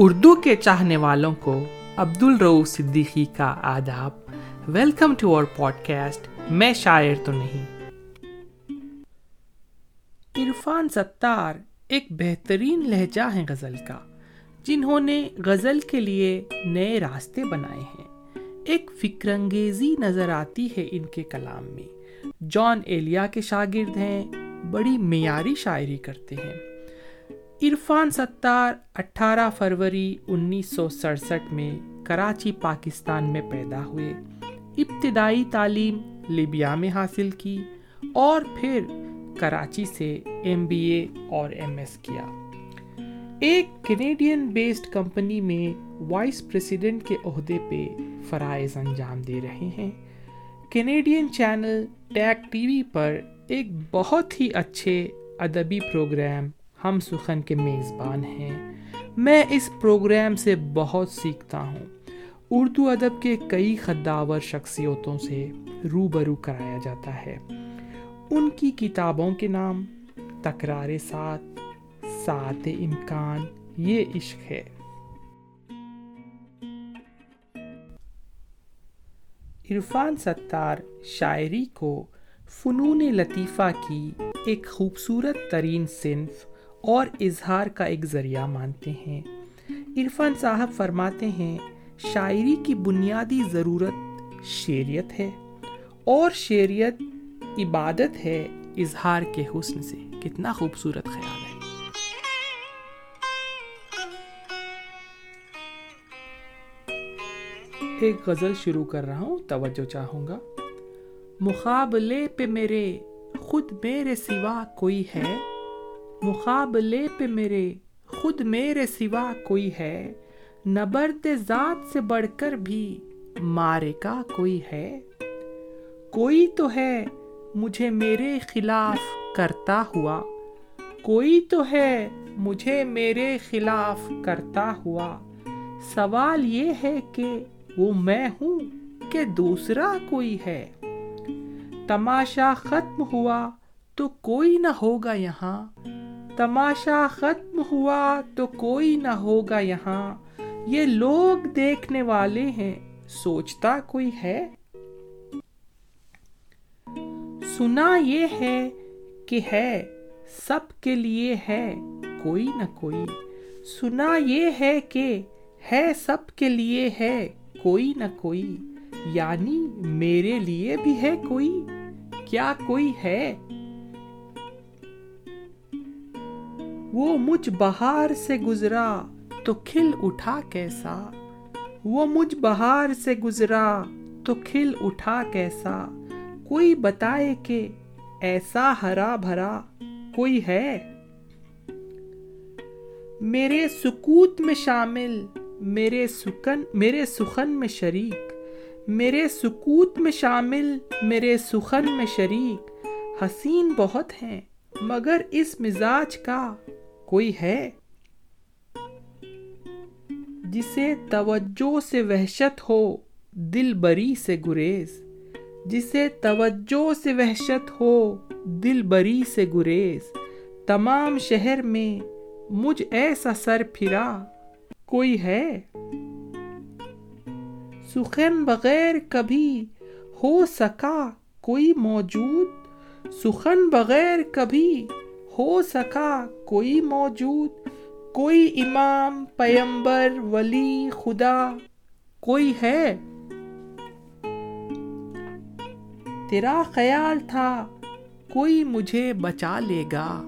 اردو کے چاہنے والوں کو عبد الرو صدیقی کا آداب۔ Welcome to our podcast میں شاعر تو نہیں۔ عرفان ستار ایک بہترین لہجہ ہے غزل کا، جنہوں نے غزل کے لیے نئے راستے بنائے ہیں۔ ایک فکر انگیزی نظر آتی ہے ان کے کلام میں۔ جان ایلیا کے شاگرد ہیں، بڑی معیاری شاعری کرتے ہیں۔ عرفان ستار اٹھارہ فروری انیس سو سڑسٹھ میں کراچی، پاکستان میں پیدا ہوئے۔ ابتدائی تعلیم لیبیا میں حاصل کی اور پھر کراچی سے ایم بی اے اور ایم ایس کیا۔ ایک کینیڈین بیسڈ کمپنی میں وائس پریسیڈنٹ کے عہدے پہ فرائض انجام دے رہے ہیں۔ Canadian channel tech T V پر ایک بہت ہی اچھے ادبی پروگرام ہم سخن کے میزبان ہیں۔ میں اس پروگرام سے بہت سیکھتا ہوں۔ اردو ادب کے کئی خداور شخصیتوں سے روبرو کرایا جاتا ہے۔ ان کی کتابوں کے نام، تکرار ساتھ سات امکان، یہ عشق ہے۔ عرفان ستار شاعری کو فنون لطیفہ کی ایک خوبصورت ترین صنف اور اظہار کا ایک ذریعہ مانتے ہیں۔ عرفان صاحب فرماتے ہیں، شاعری کی بنیادی ضرورت شعریت ہے اور شعریت عبادت ہے اظہار کے حسن سے۔ کتنا خوبصورت خیال ہے۔ ایک غزل شروع کر رہا ہوں، توجہ چاہوں گا۔ مقابلے پہ میرے، خود میرے سوا کوئی ہے۔ مقابلے پہ میرے، خود میرے سوا کوئی ہے۔ نبرد ذات سے بڑھ کر بھی مارے کا کوئی ہے۔ کوئی تو ہے مجھے میرے خلاف کرتا ہوا۔ کوئی تو ہے مجھے میرے خلاف کرتا ہوا۔ سوال یہ ہے کہ وہ میں ہوں کہ دوسرا کوئی ہے۔ تماشا ختم ہوا تو کوئی نہ ہوگا یہاں۔ تماشا ختم ہوا تو کوئی نہ ہوگا یہاں۔ یہ لوگ دیکھنے والے ہیں، سوچتا کوئی ہے؟ سنا یہ ہے کہ ہے، سب کے لیے ہے، کوئی نہ کوئی۔ سنا یہ ہے کہ ہے، سب کے لیے ہے، کوئی نہ کوئی۔ یعنی میرے لیے بھی ہے کوئی؟ کیا کوئی ہے؟ وہ مجھ بہار سے گزرا تو کھل اٹھا کیسا؟ وہ مجھ بہار سے گزرا تو کھل اٹھا کیسا؟ کوئی بتائے کہ ایسا ہرا بھرا کوئی ہے؟ میرے سکوت میں شامل، میرے سکن، میرے سخن میں شریک، میرے سکوت میں شامل، میرے سخن میں شریک، حسین بہت ہیں۔ مگر اس مزاج کا کوئی ہے؟ جسے توجہ سے وحشت ہو، دل بری سے گریز۔ جسے توجہ سے وحشت ہو، دل بری سے گریز۔ تمام شہر میں مجھ ایسا سر پھرا، کوئی ہے؟ سخن بغیر کبھی ہو سکا، کوئی موجود؟ سخن بغیر کبھی ہو سکا کوئی موجود، کوئی امام، پیمبر، ولی، خدا، کوئی ہے۔ تیرا خیال تھا کوئی مجھے بچا لے گا۔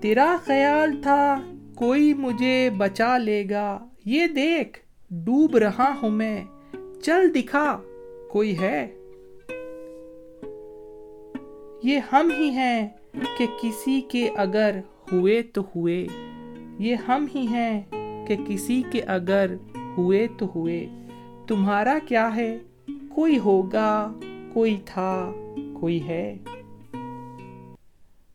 تیرا خیال تھا کوئی مجھے بچا لے گا۔ یہ دیکھ، ڈوب رہا ہوں میں۔ چل دکھا، کوئی ہے۔ یہ ہم ہی ہیں کہ کسی کے اگر ہوئے تو ہوئے۔ یہ ہم ہی ہیں کہ کسی کے اگر ہوئے تو ہوئے۔ تمہارا کیا ہے؟ کوئی ہوگا، کوئی تھا، کوئی ہے۔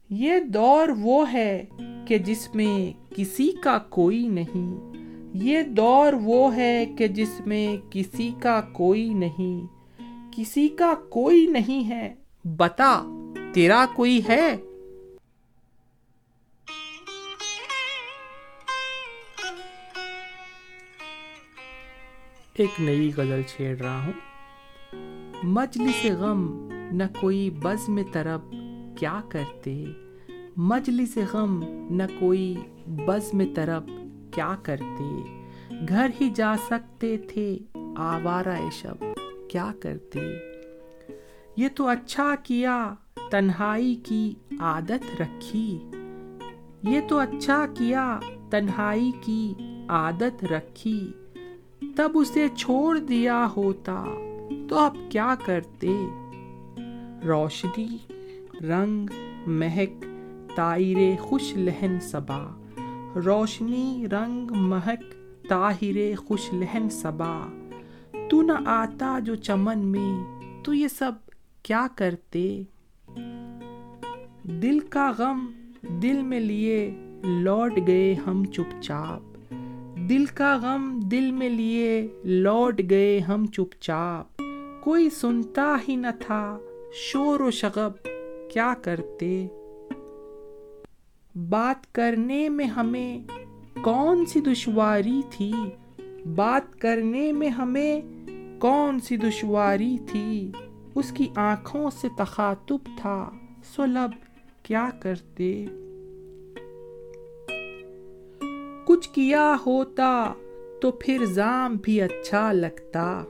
یہ دور وہ ہے کہ جس میں کسی کا کوئی نہیں۔ یہ دور وہ ہے کہ جس میں کسی کا کوئی نہیں۔ کسی کا کوئی نہیں ہے۔ بتا۔ تیرا کوئی ہے؟ ایک نئی غزل چھیڑ رہا ہوں۔ مجلس غم نہ کوئی بزم طرب کیا کرتے؟ مجلس غم نہ کوئی بزم طرب کیا کرتے؟ گھر ہی جا سکتے تھے آوارہ شب کیا کرتے؟ یہ تو اچھا کیا تنہائی کی عادت رکھی۔ یہ تو اچھا کیا، تنہائی کی عادت رکھی۔ تب اسے چھوڑ دیا ہوتا، تو اب کیا کرتے؟ روشنی، رنگ، مہک تائر خوش لہن صبا روشنی، رنگ، مہک، طاہر خوش لہن صبا تو نہ آتا جو چمن میں، تو یہ سب کیا کرتے؟ دل کا غم دل میں لیے لوٹ گئے ہم چپ چاپ۔ دل کا غم دل میں لیے لوٹ گئے ہم چپ چاپ۔ کوئی سنتا ہی نہ تھا شور و شغب کیا کرتے۔ بات کرنے میں ہمیں کون سی دشواری تھی؟ بات کرنے میں ہمیں کون سی دشواری تھی؟ اس کی آنکھوں سے تخاتب تھا سلب۔ کیا کرتے؟ کچھ کیا ہوتا تو پھر زام بھی اچھا لگتا۔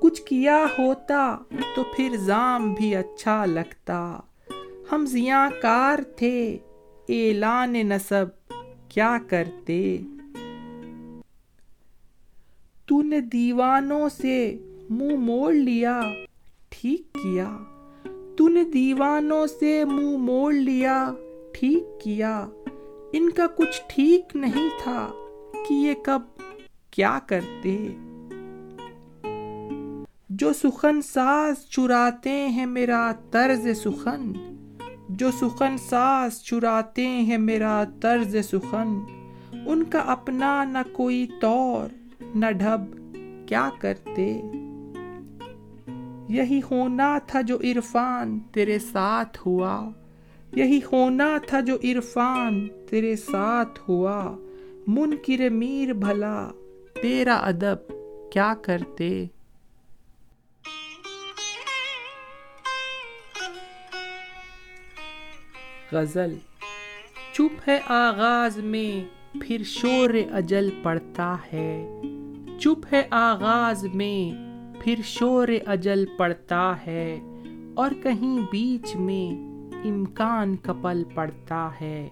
کچھ کیا ہوتا تو پھر زام بھی اچھا لگتا۔ ہم زیاں کار تھے، اعلان نصب کیا کرتے؟ تو نے دیوانوں سے منہ مو موڑ لیا، ٹھیک کیا۔ تو نے دیوانوں سے منہ موڑ لیا، ٹھیک کیا۔ ان کا کچھ ٹھیک نہیں تھا کہ یہ کب، کیا کرتے۔ جو سخن ساز چراتے ہیں میرا طرز سخن، جو سخن ساز چراتے ہیں میرا طرز سخن۔ ان کا اپنا نہ کوئی طور، نہ ڈھب، کیا کرتے۔ یہی ہونا تھا جو عرفان تیرے ساتھ ہوا۔ یہی ہونا تھا جو عرفان تیرے ساتھ ہوا۔ منکر میر بھلا، تیرا ادب کیا کرتے؟ غزل، چپ ہے آغاز میں، پھر شور اجل پڑتا ہے۔ چپ ہے آغاز میں پھر شور اجل پڑتا ہے اور کہیں بیچ میں امکان کپل پڑتا ہے۔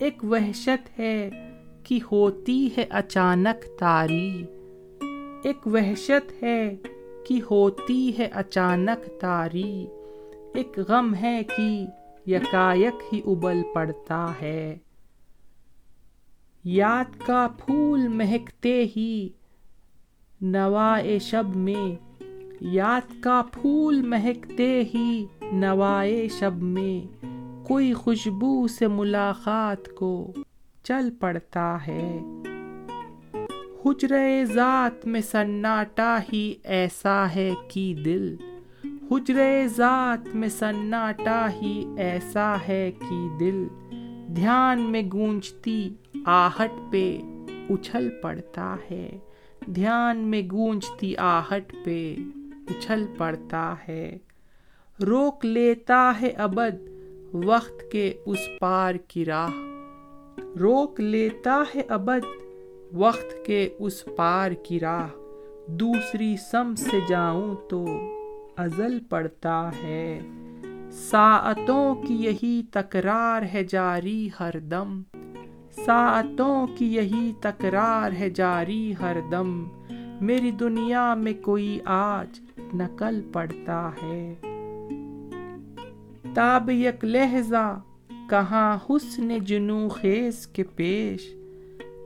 ایک وحشت ہے کہ ہوتی ہے اچانک تاری۔ ایک وحشت ہے کہ ہوتی ہے اچانک تاری۔ ایک غم ہے کہ یکایک ہی ابل پڑتا ہے۔ یاد کا پھول مہکتے ہی نوائے شب میں۔ یاد کا پھول مہکتے ہی نوائے شب میں۔ کوئی خوشبو سے ملاقات کو چل پڑتا ہے۔ حجرے ذات میں سناٹا ہی ایسا ہے کہ دل۔ حجرے ذات میں سناٹا ہی ایسا ہے کہ دل۔ دھیان میں گونجتی آہٹ پہ اچھل پڑتا ہے۔ دھیان میں گونجتی آہٹ پہ اچھل پڑتا ہے۔ روک لیتا ہے ابد وقت کے اس پار کی راہ۔ روک لیتا ہے ابد وقت کے اس پار کی راہ۔ دوسری سم سے جاؤں تو ازل پڑتا ہے۔ ساعتوں کی یہی تکرار ہے جاری ہر دم۔ ساعتوں کی یہی تکرار ہے جاری ہر دم۔ میری دنیا میں کوئی آج نقل پڑتا ہے۔ تاب یک لہجہ، کہاں حسن جنو خیز کے پیش۔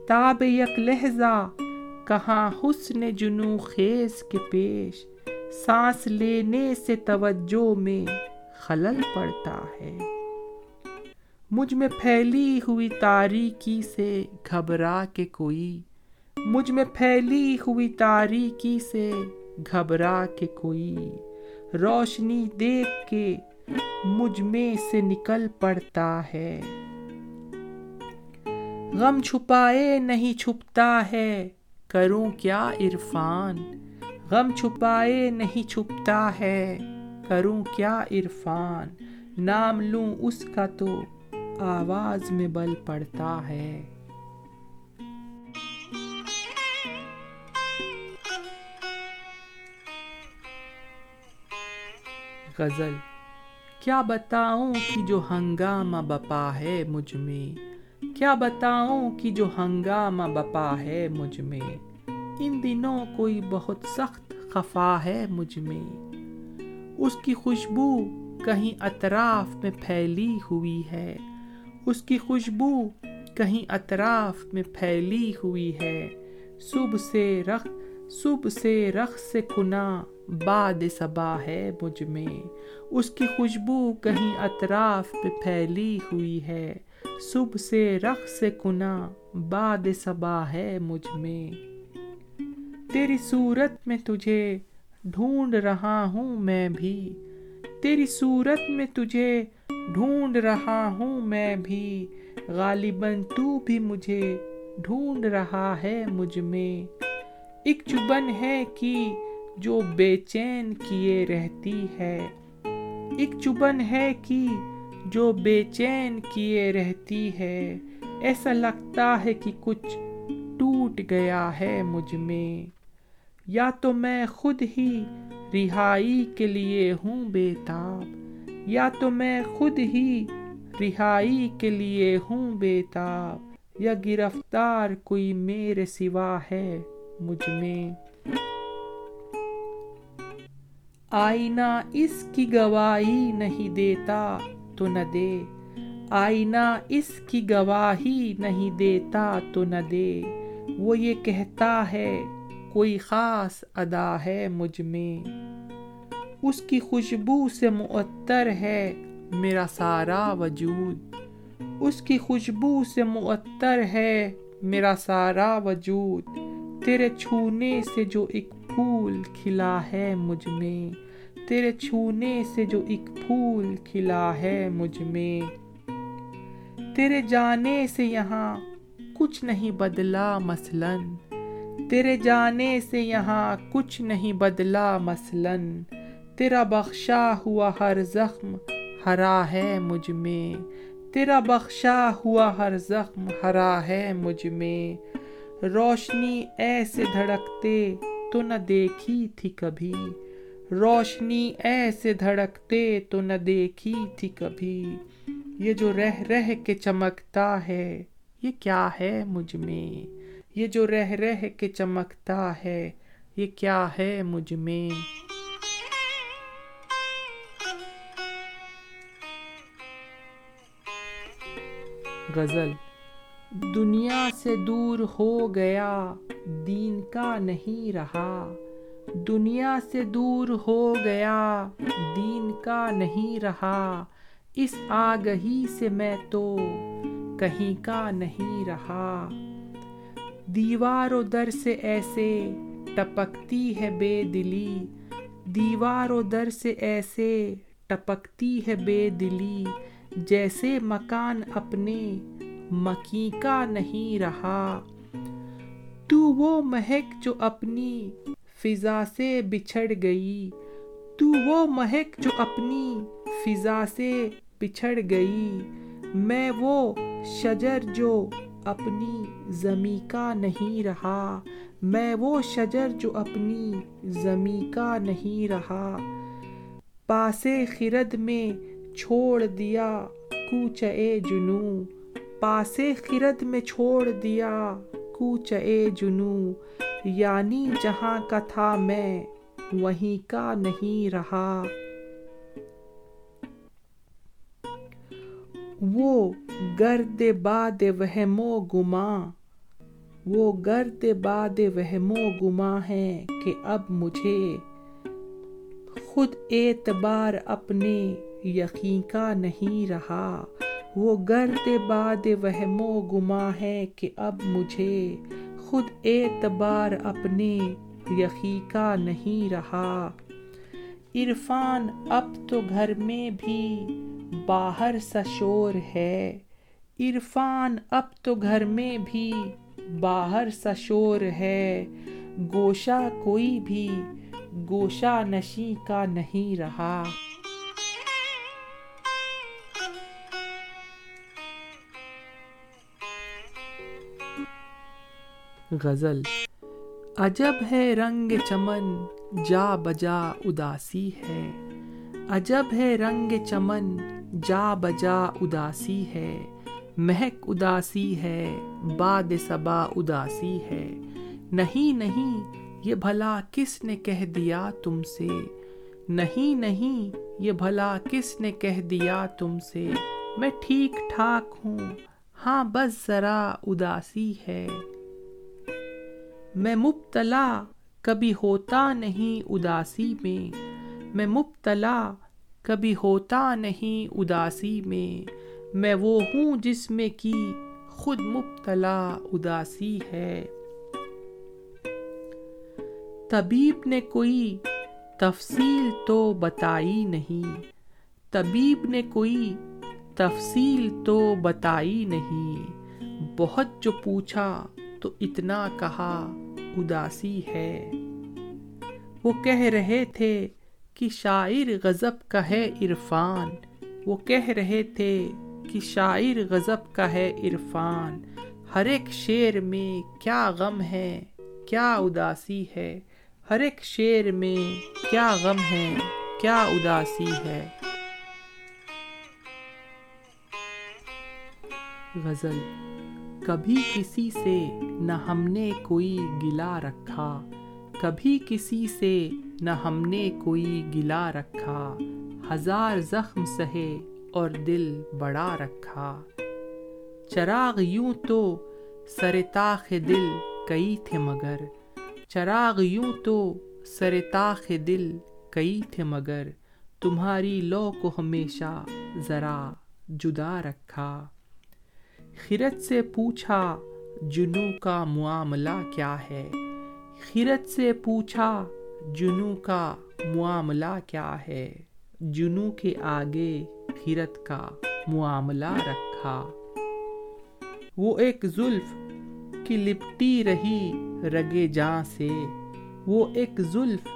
تاب یک لہجہ، کہاں حسن جنو خیز کے پیش۔ سانس لینے سے توجہ میں خلل پڑتا ہے۔ مجھ میں پھیلی ہوئی تاریکی سے گھبرا کے کوئی، مجھ میں پھیلی ہوئی تاریکی سے گھبرا کے کوئی۔ روشنی دیکھ کے مجھ میں سے نکل پڑتا ہے۔ غم چھپائے نہیں چھپتا ہے، کروں کیا عرفان؟ غم چھپائے نہیں چھپتا ہے، کروں کیا عرفان؟ نام لوں اس کا تو آواز میں بل پڑتا ہے۔ غزل، کیا بتاؤں کہ جو ہنگامہ بپا ہے مجھ میں؟ کیا بتاؤں کہ جو ہنگامہ بپا ہے مجھ میں؟ ان دنوں کوئی بہت سخت خفا ہے مجھ میں۔ اس کی خوشبو کہیں اطراف میں پھیلی ہوئی ہے۔ اس کی خوشبو کہیں اطراف میں پھیلی ہوئی ہے۔ صبح سے رخ صبح سے رخ سے کنا باد صبا ہے مجھ میں۔ اس کی خوشبو کہیں اطراف پہ پھیلی ہوئی ہے۔ صبح سے رخ سے کنا باد صبا ہے مجھ میں۔ تیری صورت میں تجھے ڈھونڈ رہا ہوں میں بھی۔ تیری صورت میں تجھے ڈھونڈ رہا ہوں میں بھی۔ غالباً تو بھی مجھے ڈھونڈ رہا ہے مجھ میں۔ ایک چبن ہے کہ جو بے چین کیے رہتی ہے۔ ایک چبن ہے کہ جو بے چین کیے رہتی ہے۔ ایسا لگتا ہے کہ کچھ ٹوٹ گیا ہے مجھ میں۔ یا تو میں خود ہی رہائی کے لیے ہوں بے تاب یا تو میں خود ہی رہائی کے لیے ہوں بے تاب یا گرفتار کوئی میرے سوا ہے مجھ میں۔ آئینہ اس کی گواہی نہیں دیتا تو نہ دے۔ آئینہ اس کی گواہی نہیں دیتا تو نہ دے۔ وہ یہ کہتا ہے کوئی خاص ادا ہے مجھ میں۔ اس کی خوشبو سے معطر ہے میرا سارا وجود۔ اس کی خوشبو سے معطر ہے میرا سارا وجود۔ تیرے چھونے سے جو ایک پھول کھلا ہے مجھ میں۔ تیرے چھونے سے جو ایک پھول کھلا ہے مجھ میں۔ تیرے جانے سے یہاں کچھ نہیں بدلا مثلاً۔ تیرے جانے سے یہاں کچھ نہیں بدلا مثلاً۔ تیرا بخشا ہوا ہر زخم ہرا ہے مجھ میں۔ تیرا بخشا ہوا ہر زخم ہرا ہے مجھ میں۔ روشنی ایسے دھڑکتے تو نہ دیکھی تھی کبھی۔ روشنی ایسے دھڑکتے تو نہ دیکھی تھی کبھی۔ یہ جو رہ رہ کے چمکتا ہے، یہ کیا ہے مجھ میں؟ یہ جو رہ رہ کے چمکتا ہے، یہ کیا ہے مجھ میں؟ غزل، دنیا سے دور ہو گیا، دین کا نہیں رہا۔ دنیا سے دور ہو گیا، دین کا نہیں رہا۔ اس آگہی سے میں تو کہیں کا نہیں رہا۔ دیوار و در سے ایسے ٹپکتی ہے بے دلی۔ دیوار و در سے ایسے ٹپکتی ہے بے دلی۔ جیسے مکان اپنے مکی کا نہیں رہا۔ تو وہ مہک جو اپنی فضا سے بچھڑ گئی۔ تو وہ مہک جو اپنی فضا سے بچھڑ گئی۔ میں وہ شجر جو اپنی زمیں کا نہیں رہا۔ میں وہ شجر جو اپنی زمیں کا نہیں رہا۔ پاسے خرد میں چھوڑ دیا کوچ اے جنو۔ پاسے خرد میں چھوڑ دیا کوچ اے جنو۔ یعنی جہاں کا تھا میں، وہیں کا نہیں رہا۔ وہ گرد باد وہم و گما، وہ گرد باد وہم و گما ہے کہ اب مجھے خود اعتبار اپنے یقین کا نہیں رہا۔ وہ گرد باد وہم و گما ہے کہ اب مجھے خود اعتبار اپنے یقی کا نہیں رہا۔ عرفان، اب تو گھر میں بھی باہر سا شور ہے۔ عرفان اب تو گھر میں بھی باہر سا شور ہے۔ گوشہ کوئی بھی گوشہ نشی کا نہیں رہا۔ غزل عجب ہے رنگ چمن جا بجا اداسی ہے۔ عجب ہے رنگ چمن، جا بجا اداسی ہے۔ مہک اداسی ہے، باد صبا اداسی ہے۔ نہیں نہیں، یہ بھلا کس نے کہہ دیا تم سے؟ نہیں نہیں، یہ بھلا کس نے کہہ دیا تم سے؟ میں ٹھیک ٹھاک ہوں ہاں بس ذرا اداسی ہے۔ میں مبتلا، کبھی ہوتا نہیں اداسی میں۔ میں مبتلا کبھی ہوتا نہیں اداسی میں۔ میں وہ ہوں جس میں کی خود مبتلا اداسی ہے۔ طبیب نے کوئی تفصیل تو بتائی نہیں۔ طبیب نے کوئی تفصیل تو بتائی نہیں۔ بہت جو پوچھا تو اتنا کہا اداسی ہے۔ وہ کہہ رہے تھے کہ شاعر غضب کا ہے عرفان۔ وہ کہہ رہے تھے کہ شاعر غضب کا ہے عرفان۔ ہر ایک شعر میں کیا غم ہے، کیا اداسی ہے۔ ہر ایک شعر میں کیا غم ہے، کیا اداسی ہے۔ غزل۔ کبھی کسی سے نہ ہم نے کوئی گلا رکھا، کبھی کسی سے نہ ہم نے کوئی گلا رکھا۔ ہزار زخم سہے اور دل بڑا رکھا۔ چراغ یوں تو سر تاخ دل کئی تھے مگر۔ چراغ یوں تو سر تاخ دل کئی تھے مگر۔ تمہاری لو کو ہمیشہ ذرا جدا رکھا۔ خرت سے پوچھا جنو کا معاملہ کیا ہے؟ خرت سے پوچھا جنو کا معاملہ کیا ہے؟ جنو کے آگے خرت کا معاملہ رکھا۔ وہ ایک زلف کی لپٹی رہی رگے جاں سے۔ وہ ایک زلف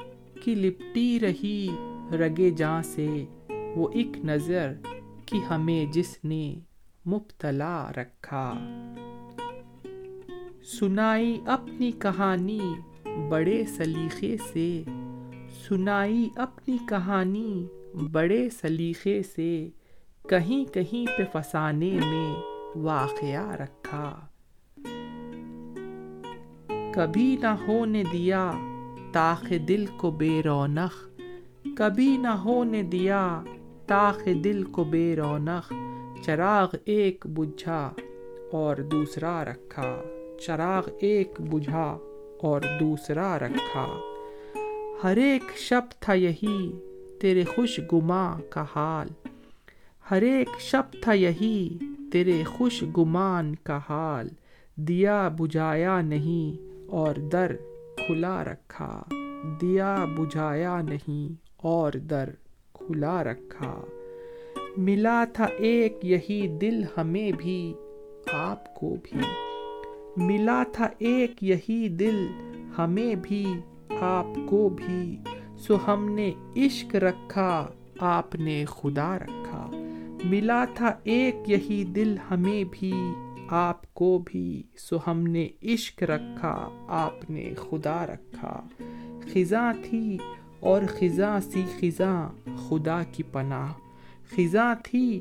کی لپٹی رہی رگے جاں سے۔ وہ ایک نظر کی ہمیں جس نے مبتلا رکھا۔ سنائی اپنی کہانی بڑے سلیقے سے، سنائی اپنی کہانی بڑے سلیقے سے، کہیں کہیں پہ فسانے میں واقعہ رکھا۔ کبھی نہ ہونے دیا تاخ دل کو بے رونق، کبھی نہ ہونے دیا تاخ دل کو بے رونق، چراغ ایک بجھا اور دوسرا رکھا، چراغ ایک بجھا اور دوسرا رکھا۔ ہر ایک شب تھا یہی تیرے خوش گماں کا حال۔ ہر ایک شب تھا یہی تیرے خوش گمان کا حال۔ دیا بجھایا نہیں اور در کھلا رکھا۔ دیا بجھایا نہیں اور در کھلا رکھا۔ ملا تھا ایک یہی دل ہمیں بھی، آپ کو بھی۔ ملا تھا ایک یہی دل، ہمیں بھی، آپ کو بھی۔ سو ہم نے عشق رکھا، آپ نے خدا رکھا۔ ملا تھا ایک یہی دل، ہمیں بھی، آپ کو بھی۔ سو ہم نے عشق رکھا، آپ نے خدا رکھا۔ خزاں تھی اور خزاں سی خزاں، خدا کی پناہ۔ خزاں تھی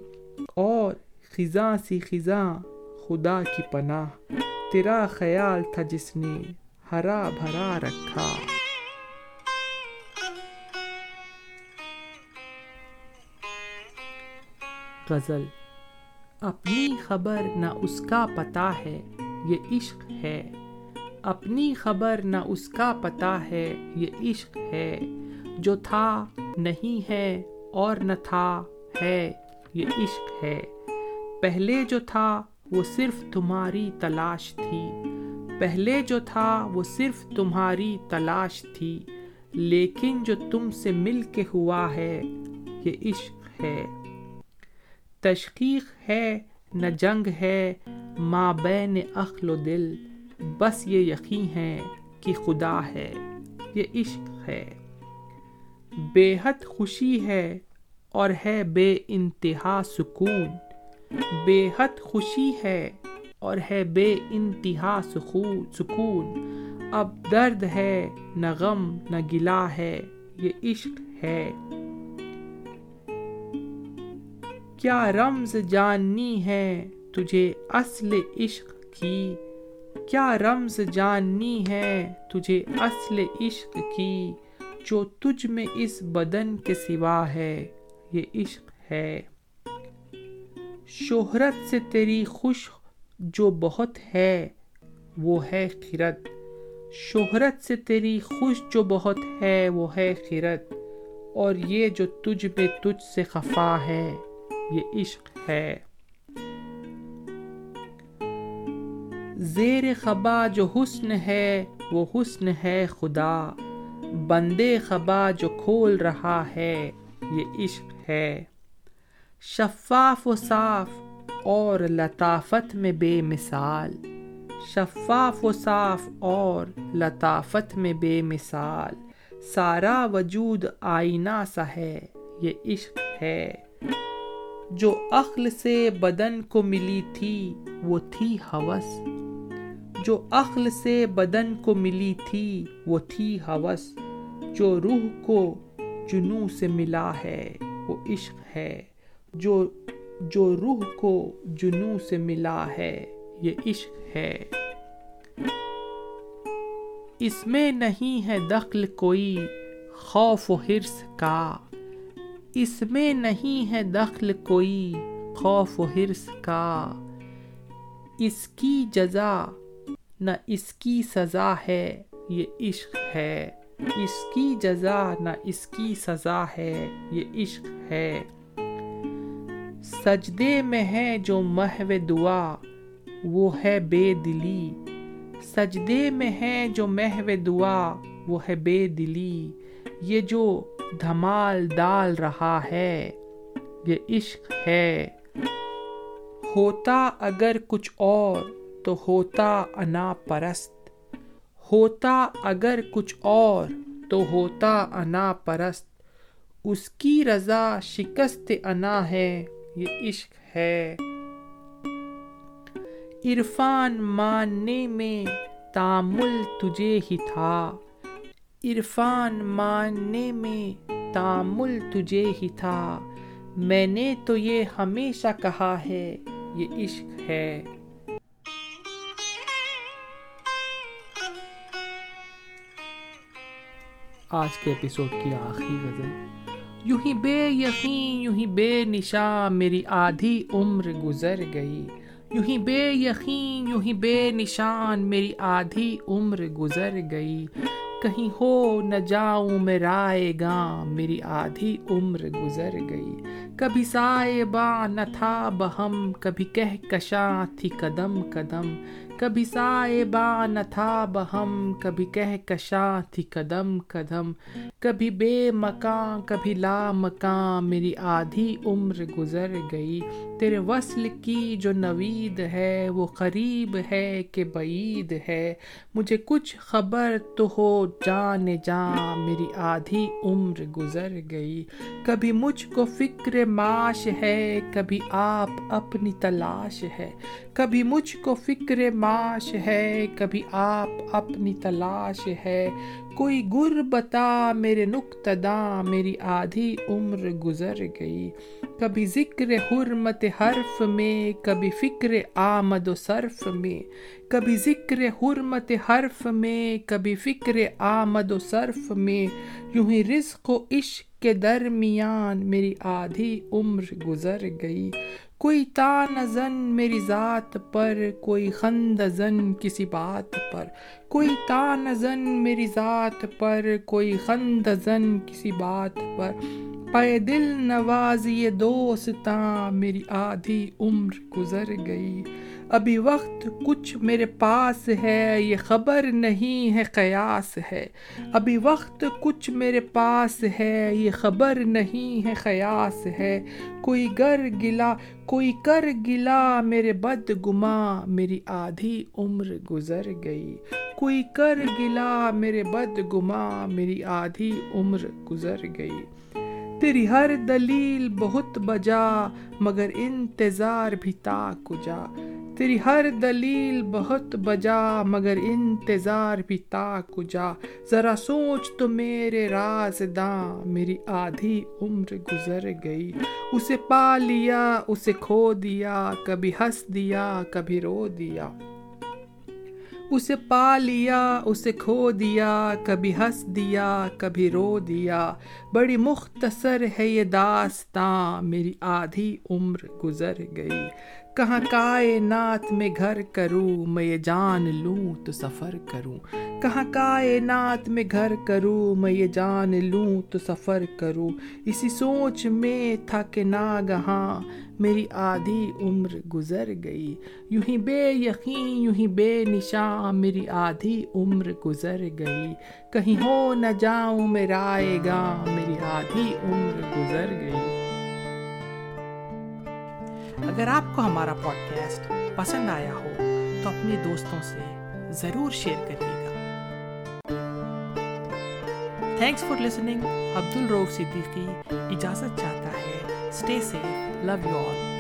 اور خزاں سی خزاں، خدا کی پناہ۔ تیرا خیال تھا جس نے ہرا بھرا رکھا۔ غزل، اپنی خبر نہ اس کا پتا ہے، یہ عشق ہے۔ اپنی خبر نہ اس کا پتا ہے، یہ عشق ہے۔ جو تھا نہیں ہے اور نہ تھا ہے، یہ عشق ہے۔ پہلے جو تھا وہ صرف تمہاری تلاش تھی۔ پہلے جو تھا وہ صرف تمہاری تلاش تھی، لیکن جو تم سے مل کے ہوا ہے، یہ عشق ہے۔ تشقیق ہے، نہ جنگ ہے ماں بین اخل و دل۔ بس یہ یقین ہے کہ خدا ہے، یہ عشق ہے۔ بے حد خوشی ہے اور ہے بے انتہا سکون۔ بے حد خوشی ہے اور ہے بے انتہا سکون۔ اب درد ہے، نہ غم، نہ گلا ہے، یہ عشق ہے۔ کیا رمز جاننی ہے تجھے اصل عشق کی؟ کیا رمز جاننی ہے تجھے اصل عشق کی؟ جو تجھ میں اس بدن کے سوا ہے، یہ عشق ہے۔ شہرت سے تیری خوش جو بہت ہے، وہ ہے خیرت۔ شہرت سے تیری خوش جو بہت ہے، وہ ہے خیرت۔ اور یہ جو تجھ پہ تجھ سے خفا ہے، یہ عشق ہے۔ زیر خبا جو حسن ہے، وہ حسن ہے خدا۔ بندے خبا جو کھول رہا ہے، یہ عشق ہے۔ شفاف و صاف اور لطافت میں بے مثال۔ شفاف و صاف اور لطافت میں بے مثال۔ سارا وجود آئینہ سا ہے، یہ عشق ہے۔ جو عقل سے بدن کو ملی تھی، وہ تھی حوث۔ جو عقل سے بدن کو ملی تھی، وہ تھی حوث۔ جو روح کو جنو سے ملا ہے، وہ عشق ہے۔ جو جو روح کو جنو سے ملا ہے، یہ عشق ہے۔ اس میں نہیں ہے دخل کوئی خوف و حرص کا۔ اس میں نہیں ہے دخل کوئی خوف و حرص کا۔ اس کی جزا نہ اس کی سزا ہے، یہ عشق ہے۔ اس کی جزا نہ اس کی سزا ہے، یہ عشق ہے۔ سجدے میں ہے جو محو دعا، وہ ہے بے دلی۔ سجدے میں ہے جو محو دعا، وہ ہے بے دلی۔ یہ جو دھمال ڈال رہا ہے، یہ عشق ہے۔ ہوتا اگر کچھ اور، تو ہوتا انا پرست۔ ہوتا اگر کچھ اور، تو ہوتا انا پرست۔ اس کی رضا شکست انا ہے۔ یہ عشق ہے۔ عرفان ماننے میں تامل تجھے ہی تھا۔ عرفان ماننے میں تامل تجھے ہی تھا۔ میں نے تو یہ ہمیشہ کہا ہے، یہ عشق ہے۔ آج کے ایپیسوڈ کی آخری غزل۔ یوں ہی بے یقین، یوں ہی بے نشاں میری آدھی عمر گزر گئی۔ یوں ہی بے یقین، یوں ہی بے نشان میری آدھی عمر گزر گئی۔ کہیں ہو نہ جاؤں میں رائے گاں میری آدھی عمر گزر گئی۔ کبھی سائے باں نہ تھا بہم، کبھی کہہ کشاں تھی قدم قدم۔ کبھی سائے باں نہ تھا بہم، کبھی کہہ کشاں تھی قدم قدم، کبھی بے مکان کبھی لا مکان میری آدھی عمر گزر گئی۔ تیرے وصل کی جو نوید ہے، وہ قریب ہے کہ بعید ہے۔ مجھے کچھ خبر تو ہو، جان جان میری آدھی عمر گزر گئی۔ کبھی مجھ کو فکر معاش ہے، کبھی آپ اپنی تلاش ہے۔ کبھی مجھ کو فکر معاش ہے، کبھی آپ اپنی تلاش ہے۔ کوئی گر بتا میرے نقطہ میری آدھی عمر گزر گئی۔ کبھی ذکر حرمت حرف میں، کبھی فکر آمد و صرف میں۔ کبھی ذکر حرمت حرف میں، کبھی فکر آمد و صرف میں۔ یوں ہی رزق و عشق کے درمیان میری آدھی عمر گزر گئی۔ کوئی تان زن میری ذات پر، کوئی خند زن کسی بات پر۔ کوئی تان زن میری ذات پر، کوئی خند زن کسی بات پر۔ پے دل نواز یہ دوستاں، میری آدھی عمر گزر گئی۔ ابھی وقت کچھ میرے پاس ہے، یہ خبر نہیں ہے، قیاس ہے۔ ابھی وقت کچھ میرے پاس ہے، یہ خبر نہیں ہے، قیاس ہے۔ کوئی گر گلا، کوئی کر گلا، میرے بد گما میری آدھی عمر گزر گئی۔ کوئی کر گلا، میرے بد گما میری آدھی عمر گزر گئی۔ تیری ہر دلیل بہت بجا، مگر انتظار بھی تا کجا۔ تیری ہر دلیل بہت بجا، مگر انتظار بھی تا کجا۔ ذرا سوچ تو میرے راز داں، میری آدھی عمر گزر گئی۔ اسے پا لیا، اسے کھو دیا، کبھی ہنس دیا، کبھی رو دیا۔ اسے پا لیا، اسے کھو دیا، کبھی ہنس دیا، کبھی رو دیا۔ بڑی مختصر ہے یہ داستاں، میری آدھی عمر گزر گئی۔ کہاں کائنات میں گھر کروں، میں یہ جان لوں تو سفر کروں۔ کہاں کائنات میں گھر کروں، میں یہ جان لوں تو سفر کروں۔ اسی سوچ میں تھا کہ ناگہاں میری آدھی عمر گزر گئی۔ یوں ہی بے یقین، یوں ہی بے نشاں میری آدھی عمر گزر گئی۔ کہیں ہو نہ جاؤں میں رائے گا میری آدھی عمر گزر گئی۔ اگر آپ کو ہمارا پوڈ کاسٹ پسند آیا ہو، تو اپنے دوستوں سے ضرور شیئر کریے گا۔ تھینکس فار لسننگ عبد الروف صدیقی اجازت چاہتا ہے۔ Stay safe love you all